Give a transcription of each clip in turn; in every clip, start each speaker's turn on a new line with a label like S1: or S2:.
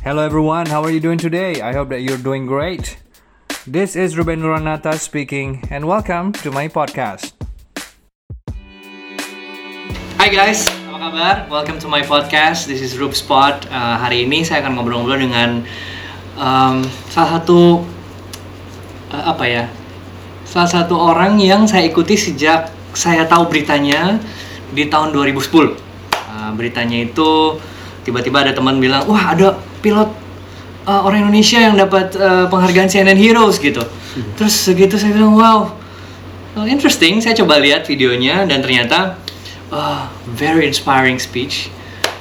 S1: Hello everyone, how are you doing today? I hope that you're doing great. This is Ruben Nuranata speaking and welcome to my podcast. Hai guys, apa kabar? Welcome to my podcast. This is Rube Spot. Uh, hari ini saya akan ngobrol-ngobrol dengan um, salah satu uh, apa ya? Salah satu orang yang saya ikuti sejak saya tahu beritanya di tahun 2010. Uh, beritanya itu tiba-tiba ada teman bilang, "Wah, ada pilot uh, orang Indonesia yang dapat uh, penghargaan CNN Heroes gitu." Terus segitu saya bilang, "Wow, well, interesting." Saya coba lihat videonya dan ternyata uh, very inspiring speech.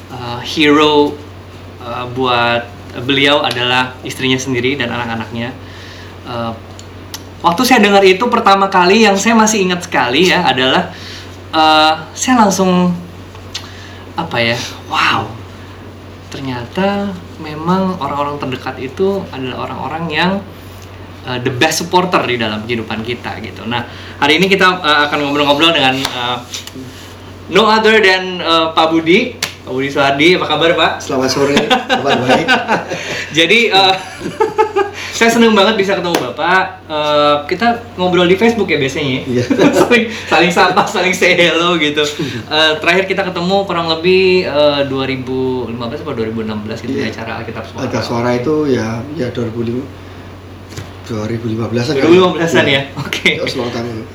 S1: Uh, hero uh, buat beliau adalah istrinya sendiri dan anak-anaknya. Uh, waktu saya dengar itu pertama kali yang saya masih ingat sekali ya adalah uh, saya langsung apa ya, wow, ternyata memang orang-orang terdekat itu adalah orang-orang yang uh, the best supporter di dalam kehidupan kita gitu. Nah hari ini kita uh, akan ngobrol-ngobrol dengan uh, no other than uh, Pak Budi, Pak Budi Suhardi, apa kabar Pak?
S2: Selamat sore, kabar baik.
S1: Jadi uh, saya seneng banget bisa ketemu Bapak. Uh, kita ngobrol di Facebook ya biasanya.
S2: Iya.
S1: saling saling sapa, saling say hello gitu. Uh, terakhir kita ketemu kurang lebih uh, 2015 atau 2016 gitu di
S2: Iya.
S1: acara Alkitab Suara.
S2: Agak suara itu ya ya 2005 2015-an.
S1: 2015-an ya. Oke.
S2: Ya, long time.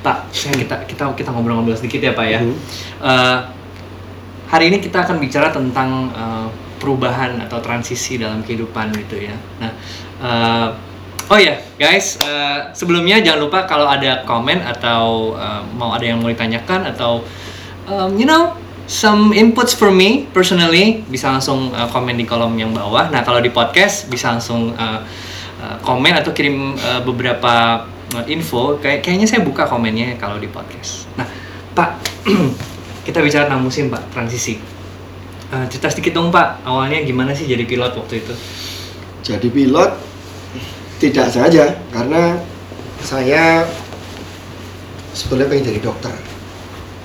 S1: Pak, saya kita kita kita ngobrol-ngobrol sedikit ya Pak ya. Eh, hari ini kita akan bicara tentang eh, perubahan atau transisi dalam kehidupan gitu ya. Nah, eh, oh ya guys, eh, sebelumnya jangan lupa kalau ada komen atau eh, mau ada yang mau ditanyakan atau um, you know some inputs for me personally bisa langsung eh, komen di kolom yang bawah. Nah kalau di podcast bisa langsung eh, eh, komen atau kirim eh, beberapa eh, info. Kayak kayaknya saya buka komennya kalau di podcast. Nah Pak, kita bicara tentang musim Pak transisi. Eh, cerita sedikit dong Pak, awalnya gimana sih jadi pilot waktu itu?
S2: Jadi pilot tidak saja karena saya sebetulnya pengen jadi dokter.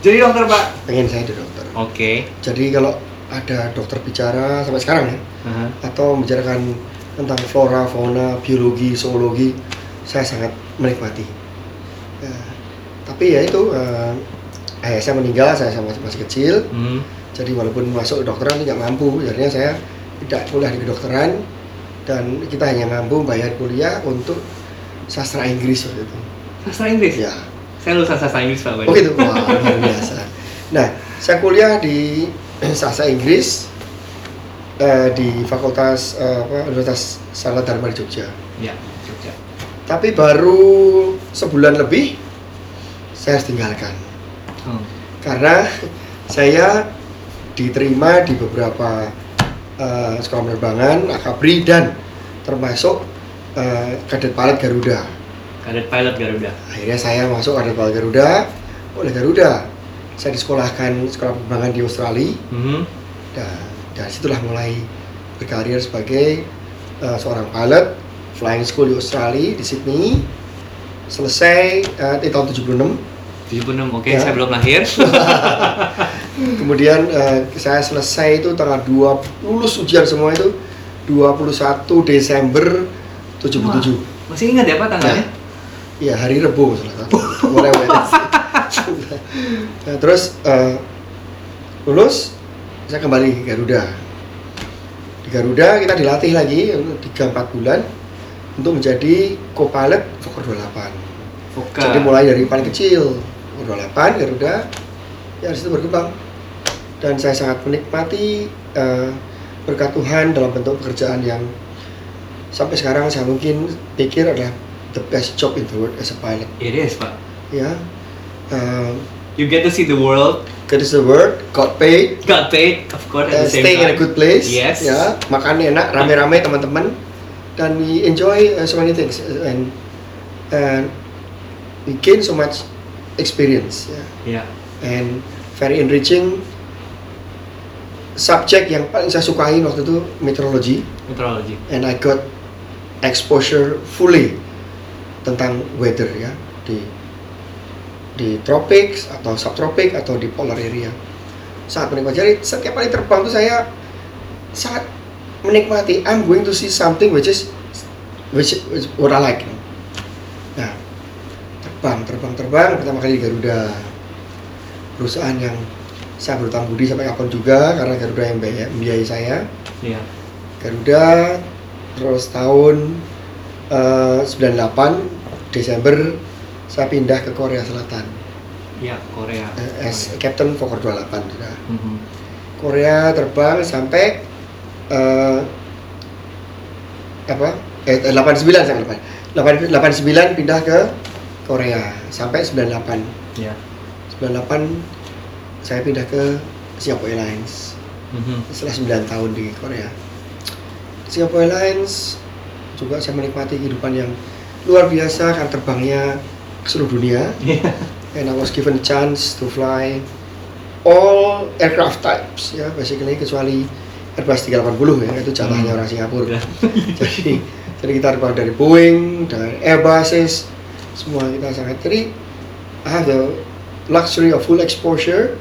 S1: Jadi dokter Pak.
S2: Pengen saya jadi dokter.
S1: Oke.
S2: Jadi kalau ada dokter bicara sampai sekarang ya
S1: Aha.
S2: atau membicarakan tentang flora, fauna, biologi, zoologi, saya sangat menikmati. Ya, tapi ya itu eh, ayah saya meninggal, saya masih, masih kecil,
S1: Hmm.
S2: Jadi walaupun masuk kedokteran tidak mampu, jadinya saya tidak kuliah di kedokteran dan kita hanya mampu bayar kuliah untuk sastra Inggris waktu itu.
S1: Sastra Inggris?
S2: Ya,
S1: Saya lulusan sastra Inggris Pak.
S2: oh gitu, wah luar biasa. Nah, saya kuliah di sastra Inggris eh, di Fakultas eh, apa, Universitas Salah Dharma di Jogja.
S1: Ya, Jogja.
S2: Tapi baru sebulan lebih saya harus tinggalkan
S1: Hmm.
S2: karena saya diterima di beberapa eh, sekolah penerbangan, akabri dan termasuk eh, kadet pilot Garuda.
S1: Kadet pilot Garuda.
S2: Akhirnya saya masuk kadet pilot Garuda oleh Garuda. Saya disekolahkan sekolah penerbangan di Australia
S1: Mhm.
S2: dan dari situlah mulai berkarir sebagai eh, seorang pilot flying school di Australia di Sydney. Selesai eh, di tahun 76
S1: 76, oke
S2: Ya.
S1: saya belum lahir.
S2: Kemudian eh, saya selesai itu tanggal 2 lulus ujian semua itu 21 Desember 77.
S1: Masih ingat ya Pak tanggalnya?
S2: Iya, hari Rebo salah satu. Is. Nah, terus eh, lulus saya kembali ke Garuda. Di Garuda kita dilatih lagi 3-4 bulan untuk menjadi co-pilot Fokker 28.
S1: Oke.
S2: Jadi mulai dari paling kecil, Fokker 28 Garuda, ya di situ berkembang. Dan saya sangat menikmati eh, berkat Tuhan dalam bentuk pekerjaan yang sampai sekarang saya mungkin pikir adalah the best job in the world as a pilot.
S1: It is Pak.
S2: Ya, Eh,
S1: You get to see the world,
S2: God is the word, got paid,
S1: got paid, of course at
S2: uh,
S1: the same
S2: stay in
S1: time.
S2: a good place,
S1: Yes.
S2: ya, makan enak, rame-rame teman-teman, dan we enjoy uh, so many things and and we gain so much experience, ya.
S1: Ya.
S2: and very enriching subjek yang paling saya sukai waktu itu meteorologi.
S1: Meteorology.
S2: and I got exposure fully tentang weather ya di di tropics atau subtropik atau di polar area. Sangat menikmati. Jadi setiap kali terbang tuh saya sangat menikmati. I'm going to see something which is which, which what I like. Nah terbang terbang terbang. Pertama kali di Garuda perusahaan yang saya berutang budi sampai kapan juga karena Garuda yang biaya- membiayai saya
S1: Iya.
S2: Garuda terus tahun eh, 98 Desember saya pindah ke Korea Selatan
S1: Iya, Korea.
S2: eh, as Captain Fokker 28 sudah
S1: Mhm.
S2: Korea terbang sampai eh, apa eh 89 sampai 8 89 pindah ke Korea sampai 98
S1: Iya.
S2: 98 saya pindah ke Singapore Airlines
S1: Mhm.
S2: setelah 9 tahun di Korea Singapore Airlines juga saya menikmati kehidupan yang luar biasa karena terbangnya ke seluruh dunia
S1: Iya.
S2: and I was given a chance to fly all aircraft types ya basically kecuali Airbus 380 ya itu jatahnya
S1: Hmm.
S2: orang Singapura
S1: Udah.
S2: jadi jadi kita terbang dari Boeing dari Airbuses semua kita sangat jadi I have the luxury of full exposure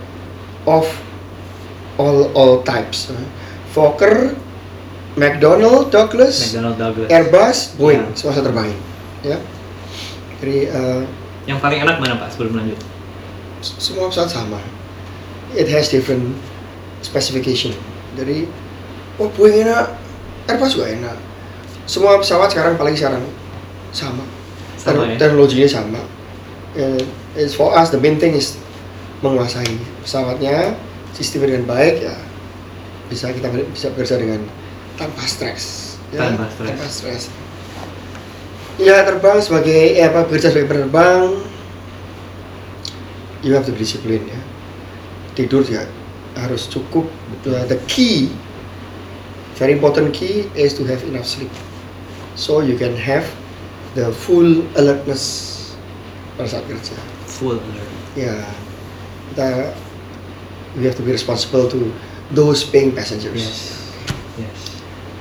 S2: of all all types uh, Fokker McDonnell Douglas
S1: McDonnell Douglas.
S2: Airbus Boeing
S1: Ya.
S2: semua terbangin ya jadi uh,
S1: Yang paling enak mana Pak sebelum lanjut?
S2: semua pesawat sama it has different specification jadi oh Boeing enak Airbus juga enak semua pesawat sekarang paling sekarang sama,
S1: Sama
S2: Tekno-
S1: ya?
S2: teknologinya sama And it's for us the main thing is menguasai pesawatnya sistem dengan baik ya. Bisa kita bisa bekerja dengan tanpa stres ya,
S1: Tanpa stres.
S2: tanpa stres. Ya terbang sebagai eh, apa bekerja sebagai penerbang you have to be discipline ya. Tidur ya harus cukup. Uh, the key very important key is to have enough sleep. So you can have the full alertness pada saat kerja
S1: Full alert.
S2: ya kita we have to be responsible to those paying passengers
S1: Yes. Yes.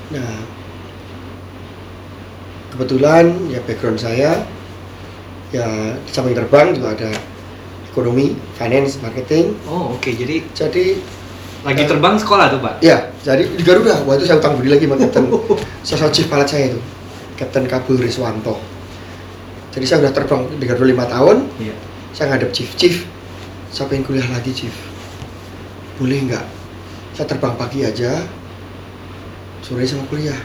S2: nah kebetulan ya background saya ya di samping terbang juga ada ekonomi, finance, marketing.
S1: Oh oke jadi
S2: Jadi
S1: lagi
S2: Eh.
S1: terbang sekolah tuh Pak?
S2: ya, jadi di Garuda waktu itu saya utang budi lagi sama Kapten sosok chief pilot saya itu, Kapten Kabul Riswanto. Jadi saya udah terbang di Garuda lima tahun,
S1: Iya.
S2: Saya ngadep chief, chief, saya pengen kuliah lagi chief, boleh nggak? Saya terbang pagi aja, sore sama kuliah.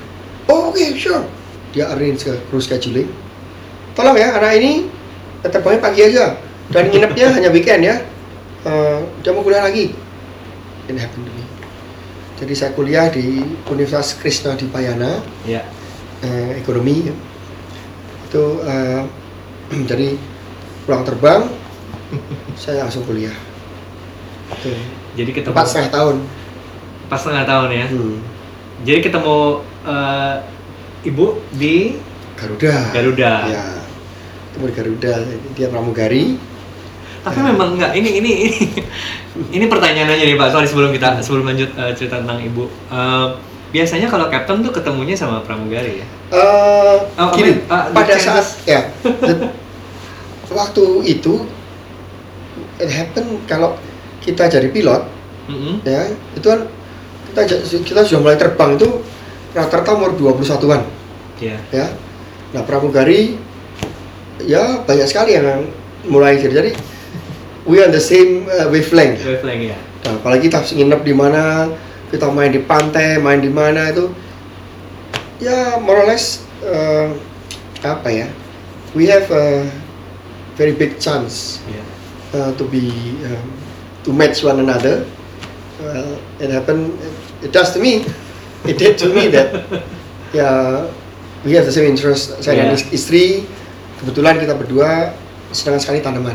S2: Oh oke sure, dia arrange ke crew scheduling. Tolong ya anak ini terbangnya pagi aja dan nginepnya hanya weekend ya. Eh, dia mau kuliah lagi. It happened to me. Jadi saya kuliah di Universitas Krishna di Payana,
S1: Iya.
S2: eh, ekonomi. ya. Itu eh, jadi pulang terbang, saya langsung kuliah. Itu
S1: Jadi ketemu
S2: empat setengah tahun.
S1: pas setengah tahun ya.
S2: Hmm.
S1: Jadi ketemu eh, ibu di
S2: Garuda.
S1: Garuda.
S2: Ya. Ketemu di Garuda. Dia pramugari.
S1: Tapi
S2: Ya.
S1: memang enggak ini ini ini ini pertanyaan aja nih Pak. Sorry sebelum kita sebelum lanjut eh, cerita tentang ibu. Eh, biasanya kalau captain tuh ketemunya sama pramugari ya.
S2: Eh,
S1: Oh,
S2: gini,
S1: oke. The
S2: pada saat ya waktu itu it happen kalau kita jadi pilot
S1: Mm-mm.
S2: ya itu kan kita kita sudah mulai terbang itu rata-rata umur 21-an
S1: Iya.
S2: ya. Nah, pramugari ya banyak sekali yang mulai jadi jadi we on the same uh, wavelength.
S1: Wavelength ya.
S2: Nah, apalagi kita nginep di mana, kita main di pantai, main di mana itu ya more or less uh, apa ya? We have a very big chance
S1: Iya.
S2: Uh, to be um, to match one another. Well, it happened. It, it does to me. It did to me that ya we have the same interest. Saya dan
S1: Yeah.
S2: is- istri kebetulan kita berdua senang sekali tanaman.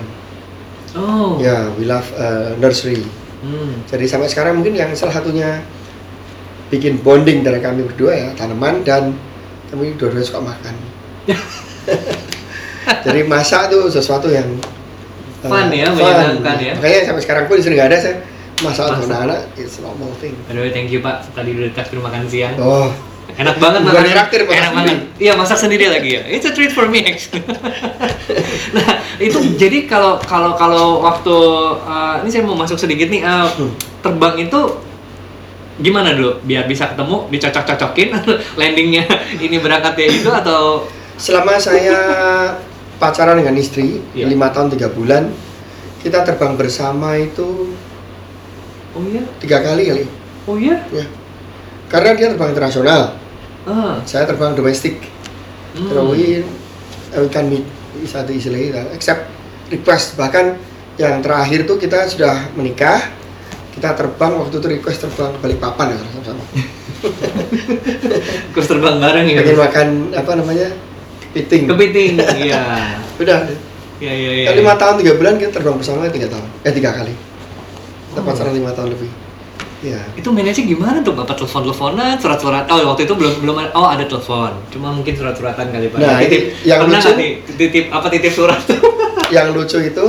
S1: Oh.
S2: Ya, we love uh, nursery.
S1: Hmm.
S2: Jadi sampai sekarang mungkin yang salah satunya bikin bonding dari kami berdua ya tanaman dan kami dua-duanya suka makan. Jadi masak tuh sesuatu yang uh,
S1: Fun ya, menyenangkan ya.
S2: Makanya sampai sekarang pun istri nggak ada saya masak
S1: Masak.
S2: untuk anak-anak it's normal thing.
S1: By the way, thank you Pak. Tadi udah dikasih makan siang.
S2: Oh,
S1: Enak banget
S2: Bukan
S1: makannya.
S2: traktir,
S1: Enak
S2: sendiri.
S1: banget. Iya, masak sendiri lagi ya. It's a treat for me actually. nah, itu jadi kalau kalau kalau waktu uh, ini saya mau masuk sedikit nih uh, terbang itu gimana dulu biar bisa ketemu dicocok-cocokin landingnya ini berangkat ya itu atau
S2: Selama saya pacaran dengan istri
S1: Iya.
S2: lima tahun tiga bulan, kita terbang bersama itu
S1: oh iya
S2: tiga kali kali.
S1: oh iya
S2: Ya. Karena dia terbang internasional,
S1: ah
S2: saya terbang domestik.
S1: hmm.
S2: Terus we, we can meet satu istilahnya, accept request. Bahkan yang terakhir tuh kita sudah menikah, kita terbang waktu itu request terbang balik papan ya sama-sama.
S1: terus terbang bareng ya
S2: Pengen makan apa namanya kepiting.
S1: kepiting iya
S2: Udah.
S1: iya iya iya
S2: lima tahun tiga bulan kita terbang bersama tiga tahun, eh tiga kali. Kita
S1: Oh.
S2: pacaran lima tahun lebih. Ya.
S1: itu manajnya gimana tuh bapak telepon teleponan surat surat oh waktu itu belum belum ada oh ada telepon cuma mungkin surat suratan kali pak
S2: Nah,
S1: titip
S2: yang lucu-
S1: nih titip apa titip surat
S2: Yang lucu itu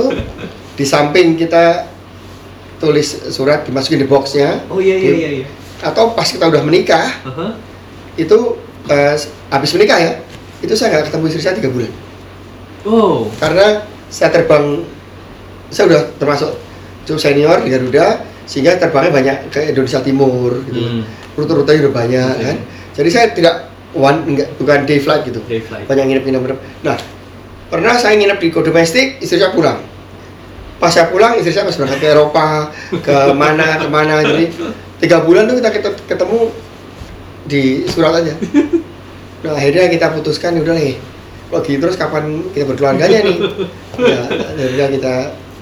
S2: di samping kita tulis surat dimasukin di boxnya
S1: oh iya iya iya iya
S2: atau pas kita udah menikah
S1: Aha.
S2: itu eh, habis menikah ya itu saya nggak ketemu istri saya tiga bulan.
S1: Oh.
S2: Karena saya terbang saya udah termasuk cukup senior di Garuda sehingga terbangnya banyak ke Indonesia Timur gitu.
S1: Hmm.
S2: rute-rutenya udah banyak
S1: Oke.
S2: kan. Jadi saya tidak one enggak, bukan day flight gitu.
S1: Day flight.
S2: Banyak nginep-nginep nginep. nah pernah saya nginep di kode domestik istri saya pulang. Pas saya pulang istri saya pas berangkat ke Eropa ke mana ke mana jadi tiga bulan tuh kita ket- ketemu di surat aja nah akhirnya kita putuskan udah nih kalau gitu terus kapan kita berkeluarganya nih ya akhirnya kita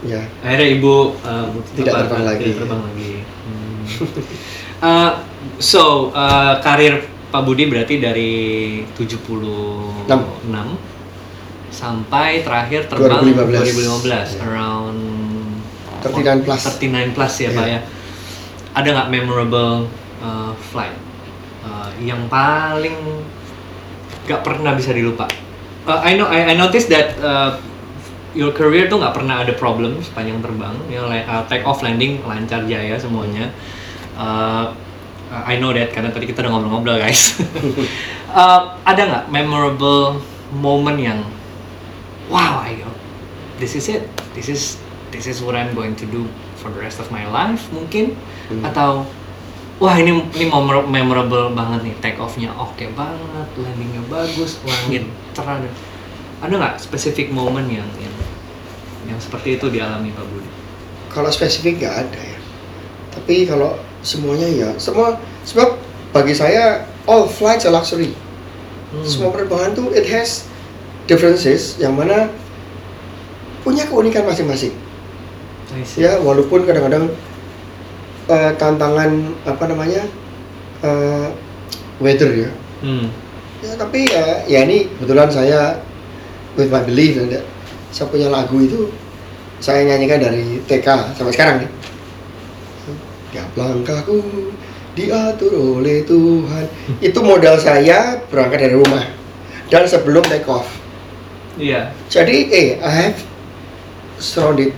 S2: ya
S1: akhirnya ibu uh,
S2: Tidak terbang
S1: uh,
S2: lagi.
S1: tidak terbang lagi Hmm. Uh, so uh, karir Pak Budi berarti dari 76 sampai terakhir terbang
S2: 2015.
S1: 2015
S2: Ya.
S1: around
S2: 39 plus
S1: 39 plus ya Pak
S2: Iya.
S1: ya ada nggak memorable uh, flight uh, yang paling nggak pernah bisa dilupa. Uh, I know I, I noticed that uh, your career tuh nggak pernah ada problem sepanjang terbang. Ya like, uh, take off landing lancar jaya semuanya. Uh, I know that karena tadi kita udah ngobrol-ngobrol guys. Uh, ada nggak memorable moment yang wow I this is it. This is this is what I'm going to do for the rest of my life mungkin?
S2: Hmm.
S1: atau wah ini ini memor- memorable banget nih. Take off-nya oke banget landingnya bagus langit cerah dan ada nggak spesifik momen yang yang yang seperti itu dialami Pak Budi?
S2: Kalau spesifik nggak ada ya. Tapi kalau semuanya ya semua sebab bagi saya all flights are luxury.
S1: Hmm.
S2: semua penerbangan tuh it has differences yang mana punya keunikan masing-masing. Ya walaupun kadang-kadang eh, tantangan apa namanya eh, weather ya
S1: Hmm.
S2: ya tapi ya, ya ini kebetulan saya with my belief dan ya, saya punya lagu itu saya nyanyikan dari TK sampai sekarang nih ya langkahku diatur oleh Tuhan itu modal saya berangkat dari rumah dan sebelum take off
S1: Iya.
S2: jadi eh I have surrounded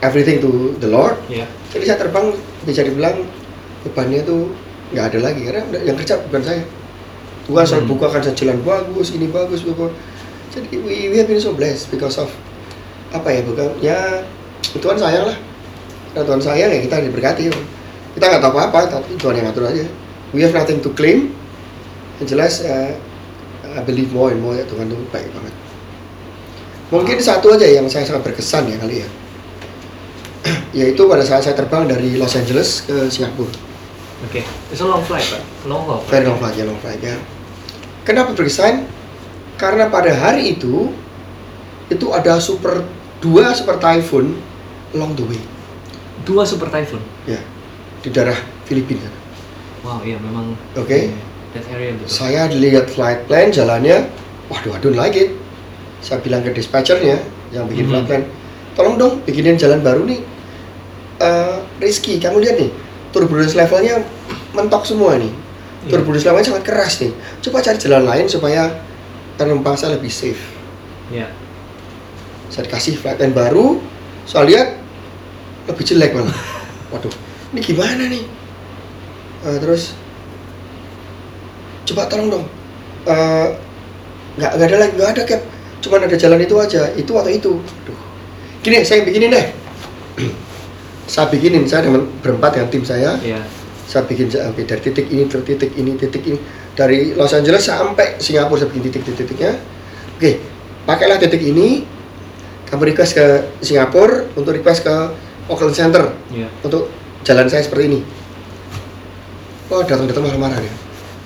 S2: everything to the Lord
S1: Iya.
S2: jadi saya terbang bisa dibilang bebannya tuh nggak ada lagi. Karena yang kerja bukan saya. Tuhan selalu
S1: Hmm.
S2: bukakan jalan bagus ini bagus bagus. Jadi we, we have been so blessed because of apa ya bukan ya Tuhan sayang lah. Nah, Tuhan sayang ya kita diberkati kita nggak tahu apa-apa tapi Tuhan yang ngatur aja. We have nothing to claim. Yang jelas eh, I believe more and more ya Tuhan tuh baik banget. Mungkin satu aja yang saya sangat berkesan ya kali ya yaitu pada saat saya terbang dari Los Angeles ke Singapura
S1: Oke. It's a long flight, Pak. Long haul.
S2: very long flight ya long flight ya kenapa berkesan karena pada hari itu itu ada super dua super typhoon along the way
S1: Dua super typhoon.
S2: ya di daerah Filipina
S1: Wow, iya memang.
S2: Oke.
S1: iya, That area betul.
S2: saya lihat flight plan jalannya waduh I don't like it saya bilang ke dispatchernya yang bikin
S1: Mhm.
S2: flight plan tolong dong bikinin jalan baru nih. Eh, Rizky kamu lihat nih turbulence levelnya mentok semua nih.
S1: Iya.
S2: turbulence levelnya sangat keras nih. Coba cari jalan lain supaya penumpang lebih safe.
S1: Iya.
S2: saya dikasih flight plan baru saya lihat lebih jelek malah. Waduh ini gimana nih? Eh, terus coba tolong dong. Eh, nggak nggak ada lagi nggak ada cap. Cuman ada jalan itu aja itu atau itu. Aduh. Gini saya bikinin deh. Saya bikinin saya dengan berempat dengan tim saya.
S1: Iya.
S2: saya bikin sampai dari titik ini ke titik ini titik ini. Dari Los Angeles sampai Singapura saya bikin titik-titik-titiknya oke pakailah titik ini. Kamu request ke Singapura untuk request ke Auckland Center
S1: Iya.
S2: untuk jalan saya seperti ini. Oh datang-datang marah-marah dia.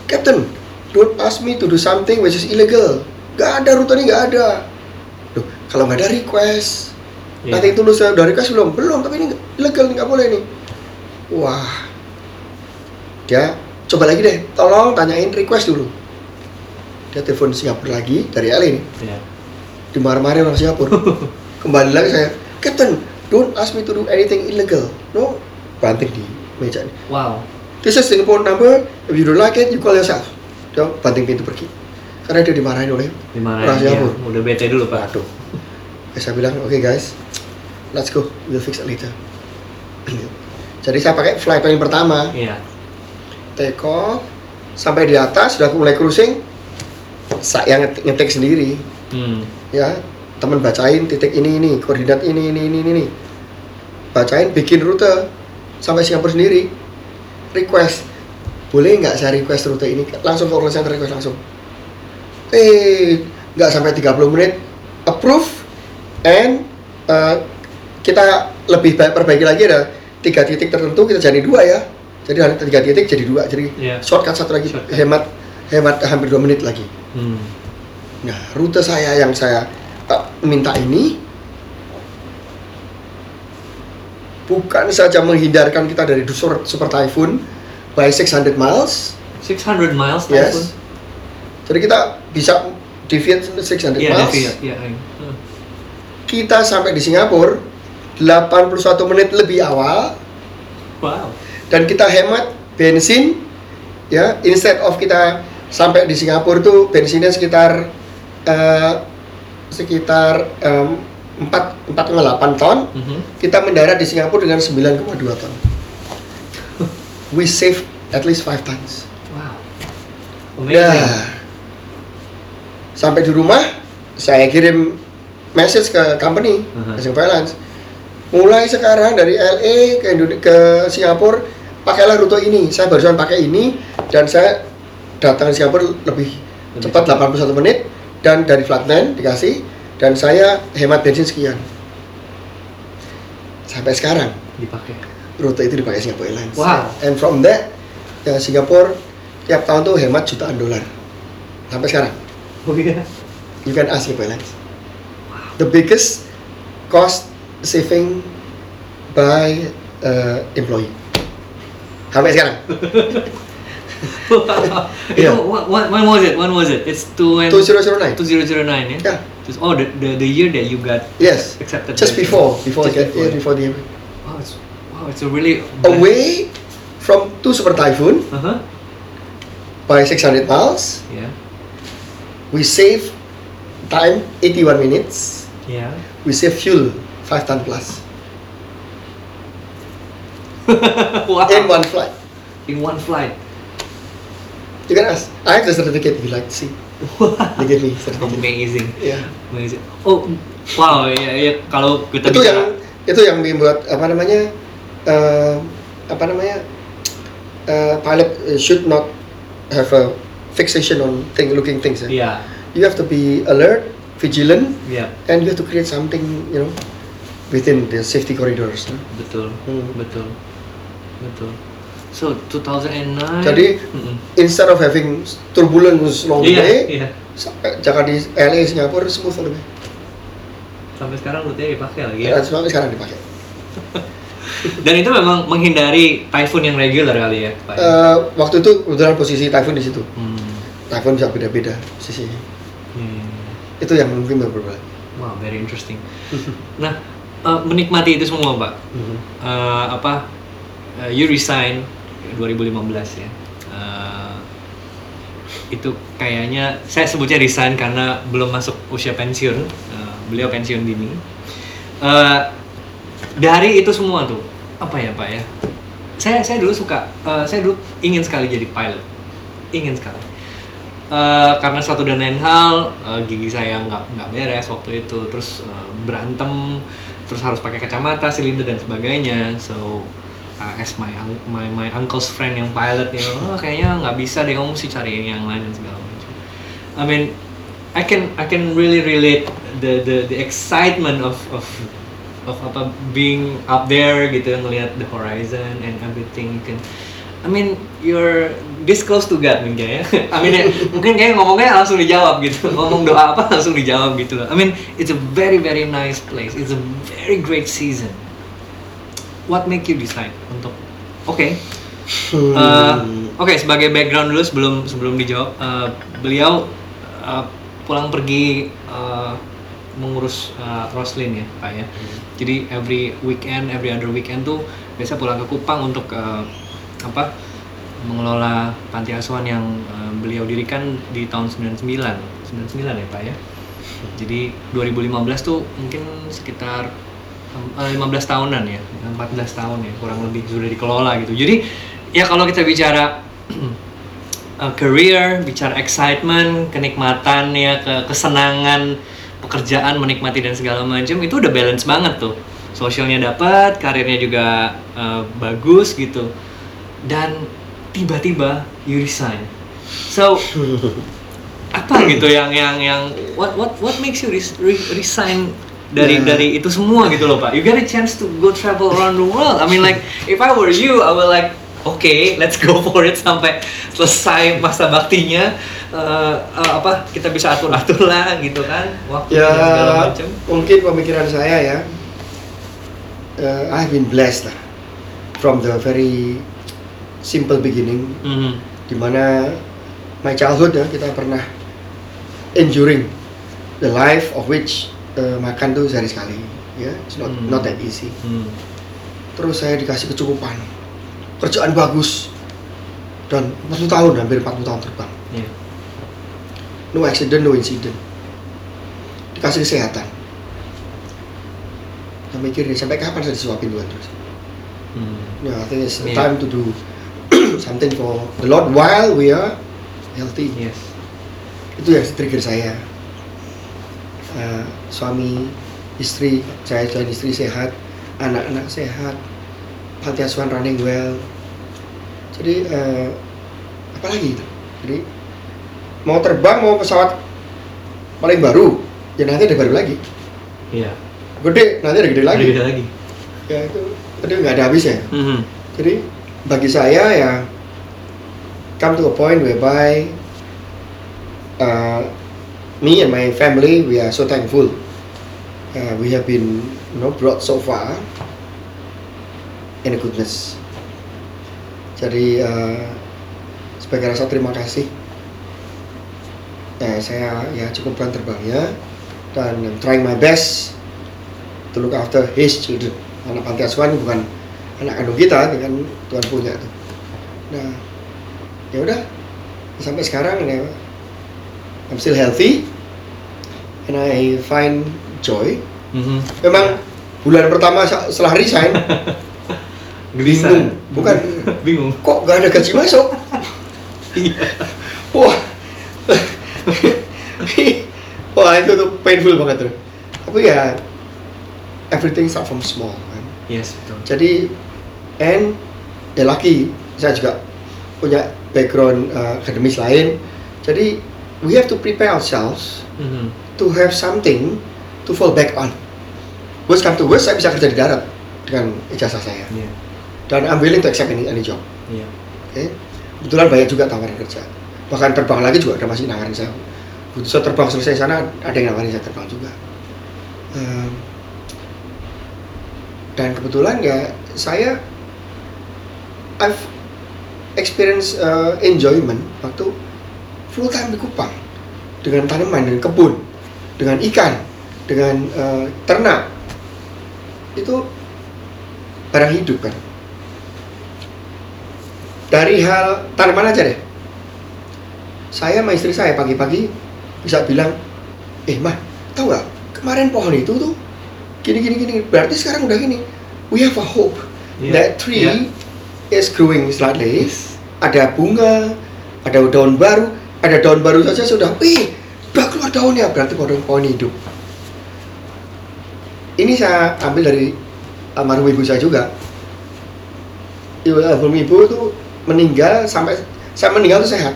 S2: Captain don't ask me to do something which is illegal. Gak ada rute ini gak ada. Loh, kalau nggak ada request
S1: Iya.
S2: nanti itu lu saya udah request belum belum tapi ini ilegal nih nggak boleh nih wah dia coba lagi deh tolong tanyain request dulu dia telepon Singapura lagi dari LA nih
S1: Iya.
S2: dimarah-marahin orang Singapura kembali lagi saya Captain don't ask me to do anything illegal no banting di meja ini
S1: Wow.
S2: this is Singapore number if you don't like it you call yourself dia banting pintu pergi karena dia dimarahin oleh
S1: Di mana
S2: Orang
S1: ya?
S2: Singapura.
S1: Udah bete dulu pak.
S2: Waduh. Ya, saya bilang, oke guys, let's go, we'll fix it later. Jadi saya pakai flight paling pertama,
S1: Iya.
S2: take off, sampai di atas, sudah mulai cruising, saya ngetik, ngetik sendiri,
S1: Hmm.
S2: ya teman bacain titik ini ini, koordinat ini ini ini ini, bacain, bikin rute sampai Singapura sendiri, request, boleh nggak saya request rute ini, langsung ke Center request langsung, eh nggak sampai 30 menit, approve, and uh, kita lebih baik perbaiki lagi ada tiga titik tertentu kita jadi dua ya, jadi ada tiga titik jadi dua, jadi
S1: Iya.
S2: shortcut satu lagi,
S1: Shortcut.
S2: hemat hemat hampir dua menit lagi.
S1: Hmm.
S2: Nah, rute saya yang saya uh, minta ini bukan saja menghindarkan kita dari super, super typhoon by 600 miles,
S1: 600 miles
S2: yes.
S1: typhoon.
S2: Jadi kita bisa deviate 600
S1: Iya,
S2: miles.
S1: Devi, ya. Hmm.
S2: Kita sampai di Singapura 81 menit lebih awal
S1: Wow.
S2: dan kita hemat bensin ya instead of kita sampai di Singapura tuh bensinnya sekitar eh, sekitar em, 4 4,8 ton
S1: Mhm.
S2: kita mendarat di Singapura dengan 9,2 ton we save at least 5 tons
S1: Wow. Amazing.
S2: Nah, sampai di rumah saya kirim message ke company,
S1: Aha.
S2: ke Surveillance. Mulai sekarang dari LA ke ke Singapura pakailah rute ini. Saya barusan pakai ini dan saya datang ke Singapura lebih
S1: Lebih
S2: cepat
S1: cepat.
S2: 81 menit dan dari Flatland dikasih dan saya hemat bensin sekian. Sampai sekarang
S1: Dipakai.
S2: rute itu dipakai Singapore Airlines.
S1: Wow.
S2: And from that, ya Singapura tiap tahun tuh hemat jutaan dolar. Sampai sekarang.
S1: Oh iya.
S2: You can ask Singapore Airlines. The biggest cost saving by uh, employee. Sampai sekarang.
S1: Wow.
S2: Iya.
S1: Itu wh- wh- when was it? When was it? It's 2
S2: 2009.
S1: 2009 ya?
S2: Yeah.
S1: Just, oh, the, the the year that you got
S2: Yes.
S1: accepted.
S2: Just before, before,
S1: Just
S2: get,
S1: before.
S2: yeah, before the
S1: Wow, it's wow, it's a really
S2: away from two super typhoon
S1: Uh huh.
S2: by 600 miles.
S1: Yeah.
S2: We save time 81 minutes.
S1: Yeah.
S2: We save fuel 5 ton plus
S1: wow.
S2: in one flight.
S1: In one flight.
S2: You can ask. I have the certificate if you like to see. They give me certificate.
S1: Amazing.
S2: Yeah.
S1: Amazing. Oh, wow. Ya, ya kalau kita
S2: itu
S1: bicara
S2: yang itu yang membuat apa namanya eh, apa namanya eh, pilot eh, should not have a fixation on thing looking things. ya.
S1: Iya.
S2: You have to be alert, vigilant,
S1: Iya.
S2: and you have to create something you know within the safety corridors.
S1: Betul.
S2: Hmm.
S1: Betul. Betul. So 2009.
S2: Jadi
S1: Mm-mm.
S2: instead of having turbulence long way,
S1: iya.
S2: sampai jangan di LA Singapura smooth way.
S1: Sampai sekarang rutenya dipakai lagi
S2: Ya.
S1: ya.
S2: Sampai sekarang dipakai.
S1: Dan itu memang menghindari typhoon yang regular kali ya, Pak.
S2: Eh, waktu itu kebetulan posisi typhoon di situ.
S1: Hmm.
S2: Typhoon bisa beda-beda posisinya. Itu yang mungkin berbeda.
S1: Wow, very interesting. Nah, eh, menikmati itu semua, Pak.
S2: Mhm.
S1: Eh, apa? eh, you resign 2015 ya. Eh, itu kayaknya saya sebutnya resign karena belum masuk usia pensiun. Eh, beliau pensiun dini. Eh, dari itu semua tuh apa ya pak ya? Saya saya dulu suka, eh, saya dulu ingin sekali jadi pilot, ingin sekali. Eh, karena satu dan lain hal eh, gigi saya nggak nggak beres waktu itu, terus eh, berantem, terus harus pakai kacamata, silinder dan sebagainya. So uh, as my my my uncle's friend yang pilot ya oh kayaknya nggak bisa deh kamu mesti cari yang lain dan segala macam. I mean I can I can really relate the the the excitement of of of apa being up there gitu ngelihat the horizon and everything. You can I mean you're this close to God mungkin ya I mean ya, mungkin kayak ngomongnya langsung dijawab gitu ngomong doa apa langsung dijawab gitu loh I mean it's a very very nice place it's a very great season what make you decide untuk oke
S2: Hmm.
S1: Uh, Oke, sebagai background dulu sebelum sebelum dijawab, uh, beliau uh, pulang pergi uh, mengurus uh, Roslin ya, Pak ya. Jadi every weekend, every other weekend tuh biasa pulang ke Kupang untuk uh, apa? Mengelola panti asuhan yang uh, beliau dirikan di tahun 99. 99 ya, Pak ya. Jadi 2015 tuh mungkin sekitar eh, 15 tahunan ya, 14 tahun ya, kurang lebih sudah dikelola gitu. Jadi ya kalau kita bicara uh, career, bicara excitement, kenikmatan ya, ke kesenangan pekerjaan, menikmati dan segala macam itu udah balance banget tuh. Sosialnya dapat, karirnya juga uh, bagus gitu. Dan tiba-tiba you resign. So apa gitu yang yang yang what what what makes you res- re- resign dari
S2: Yeah.
S1: dari itu semua gitu loh pak you get a chance to go travel around the world I mean like if I were you I will like oke let's go for it sampai selesai masa baktinya Eh, eh, apa kita bisa atur atur lah gitu kan waktu
S2: ya
S1: dan segala macam
S2: mungkin pemikiran saya ya uh, I've been blessed lah from the very simple beginning
S1: Mhm.
S2: di mana my childhood ya kita pernah enduring the life of which uh, makan tuh sehari sekali ya it's not
S1: Hmm.
S2: not that easy
S1: Hmm.
S2: terus saya dikasih kecukupan kerjaan bagus dan 40 tahun hampir 40 tahun terbang
S1: Iya.
S2: no accident no incident dikasih kesehatan saya mikir sampai kapan saya disuapin Tuhan terus
S1: Hmm.
S2: ya I think it's
S1: Iya.
S2: time to do something for the Lord while we are healthy.
S1: Yes.
S2: Itu yang trigger saya. Eh, suami istri saya dan istri sehat anak-anak sehat panti asuhan running well. Jadi eh, apa lagi itu? Jadi mau terbang mau pesawat paling baru ya nanti ada baru lagi.
S1: Iya.
S2: Gede nanti ada gede lagi.
S1: Ada beda lagi.
S2: Ya itu tadi nggak ada habisnya.
S1: Mhm.
S2: jadi bagi saya ya come to a point whereby uh, me and my family we are so thankful. Uh, we have been you know brought so far in a goodness. Jadi uh, sebagai rasa terima kasih eh, saya ya cukupkan terbangnya dan I'm trying my best to look after his children. Anak panti asuhan bukan anak kandung kita, kan Tuhan punya tuh. Nah, ya udah sampai sekarang ya I'm still healthy and I find joy.
S1: Mhm.
S2: Memang bulan pertama setelah resign. Bingung. Bukan.
S1: bingung
S2: kok gak ada gaji masuk.
S1: iya
S2: Wah. Wah itu tuh painful banget tuh. Tapi ya everything start from small.
S1: Yes betul
S2: Jadi and ya lagi saya juga punya background uh, akademis lain. Jadi we have to prepare ourselves
S1: Mhm.
S2: to have something to fall back on. Worst come to worst, saya bisa kerja di darat dengan ijazah saya.
S1: iya
S2: Dan I'm willing to accept any, any job.
S1: iya
S2: Oke, kebetulan banyak juga tawaran kerja. Bahkan terbang lagi juga ada masih nawarin saya. Begitu saya terbang selesai sana, ada yang nawarin saya terbang juga. Ehm, dan kebetulan ya saya I've experience uh, enjoyment waktu full time di Kupang. Dengan tanaman dan kebun, dengan ikan, dengan uh, ternak. Itu barang hidup kan? Dari hal tanaman aja deh. Saya sama istri saya pagi-pagi bisa bilang eh mah tahu nggak? Kemarin pohon itu tuh gini gini gini. Berarti sekarang udah gini. We have a hope
S1: Iya.
S2: that tree
S1: Iya.
S2: is growing slightly
S1: Yes.
S2: ada bunga ada daun baru ada daun baru saja sudah. Wih udah keluar daunnya. Berarti pohon pohon hidup. Ini saya ambil dari almarhum ibu saya juga. Ibu almarhum ibu itu meninggal sampai saya meninggal itu sehat.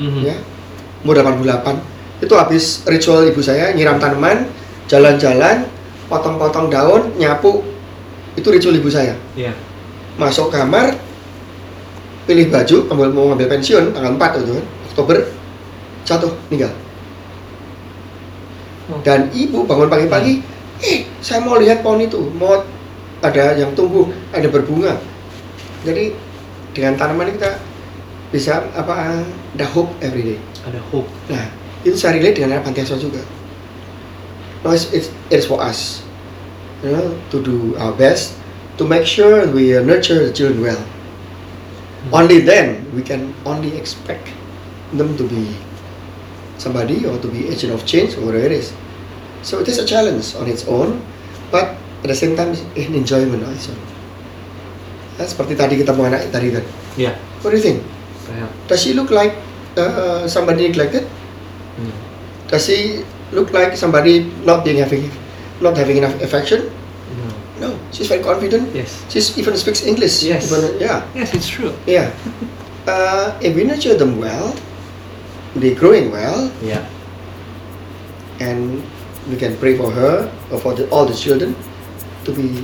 S1: Mhm.
S2: ya. Umur 88 itu habis ritual ibu saya nyiram tanaman jalan-jalan potong-potong daun nyapu itu ritual ibu saya
S1: Iya.
S2: masuk kamar pilih baju ambil mau ngambil pensiun tanggal 4 itu kan Oktober jatuh meninggal
S1: Oh.
S2: dan ibu bangun pagi-pagi eh saya mau lihat pohon itu mau ada yang tumbuh ada berbunga jadi dengan tanaman kita bisa apa ada hope every day
S1: Ada hope.
S2: Nah, itu saya relate dengan anak panti asuhan juga. No, it's, it's, it's for us, you know, to do our best to make sure we nurture the children well. Only then we can only expect them to be somebody or to be agent of change or whatever it is. So it is a challenge on its own, but at the same time it's an enjoyment also. own. Ya, seperti tadi kita mau anak tadi kan.
S1: Iya.
S2: What do you think?
S1: Kayak.
S2: Does she look like uh, somebody neglected?
S1: Hmm.
S2: Does he look like somebody not being having not having enough affection?
S1: No.
S2: No, she's very confident.
S1: Yes.
S2: She even speaks English.
S1: Yes.
S2: Even, yeah,
S1: Yes, it's true.
S2: yeah. Uh, if we nurture them well, they're growing well,
S1: Yeah.
S2: and we can pray for her or for the, all the children to be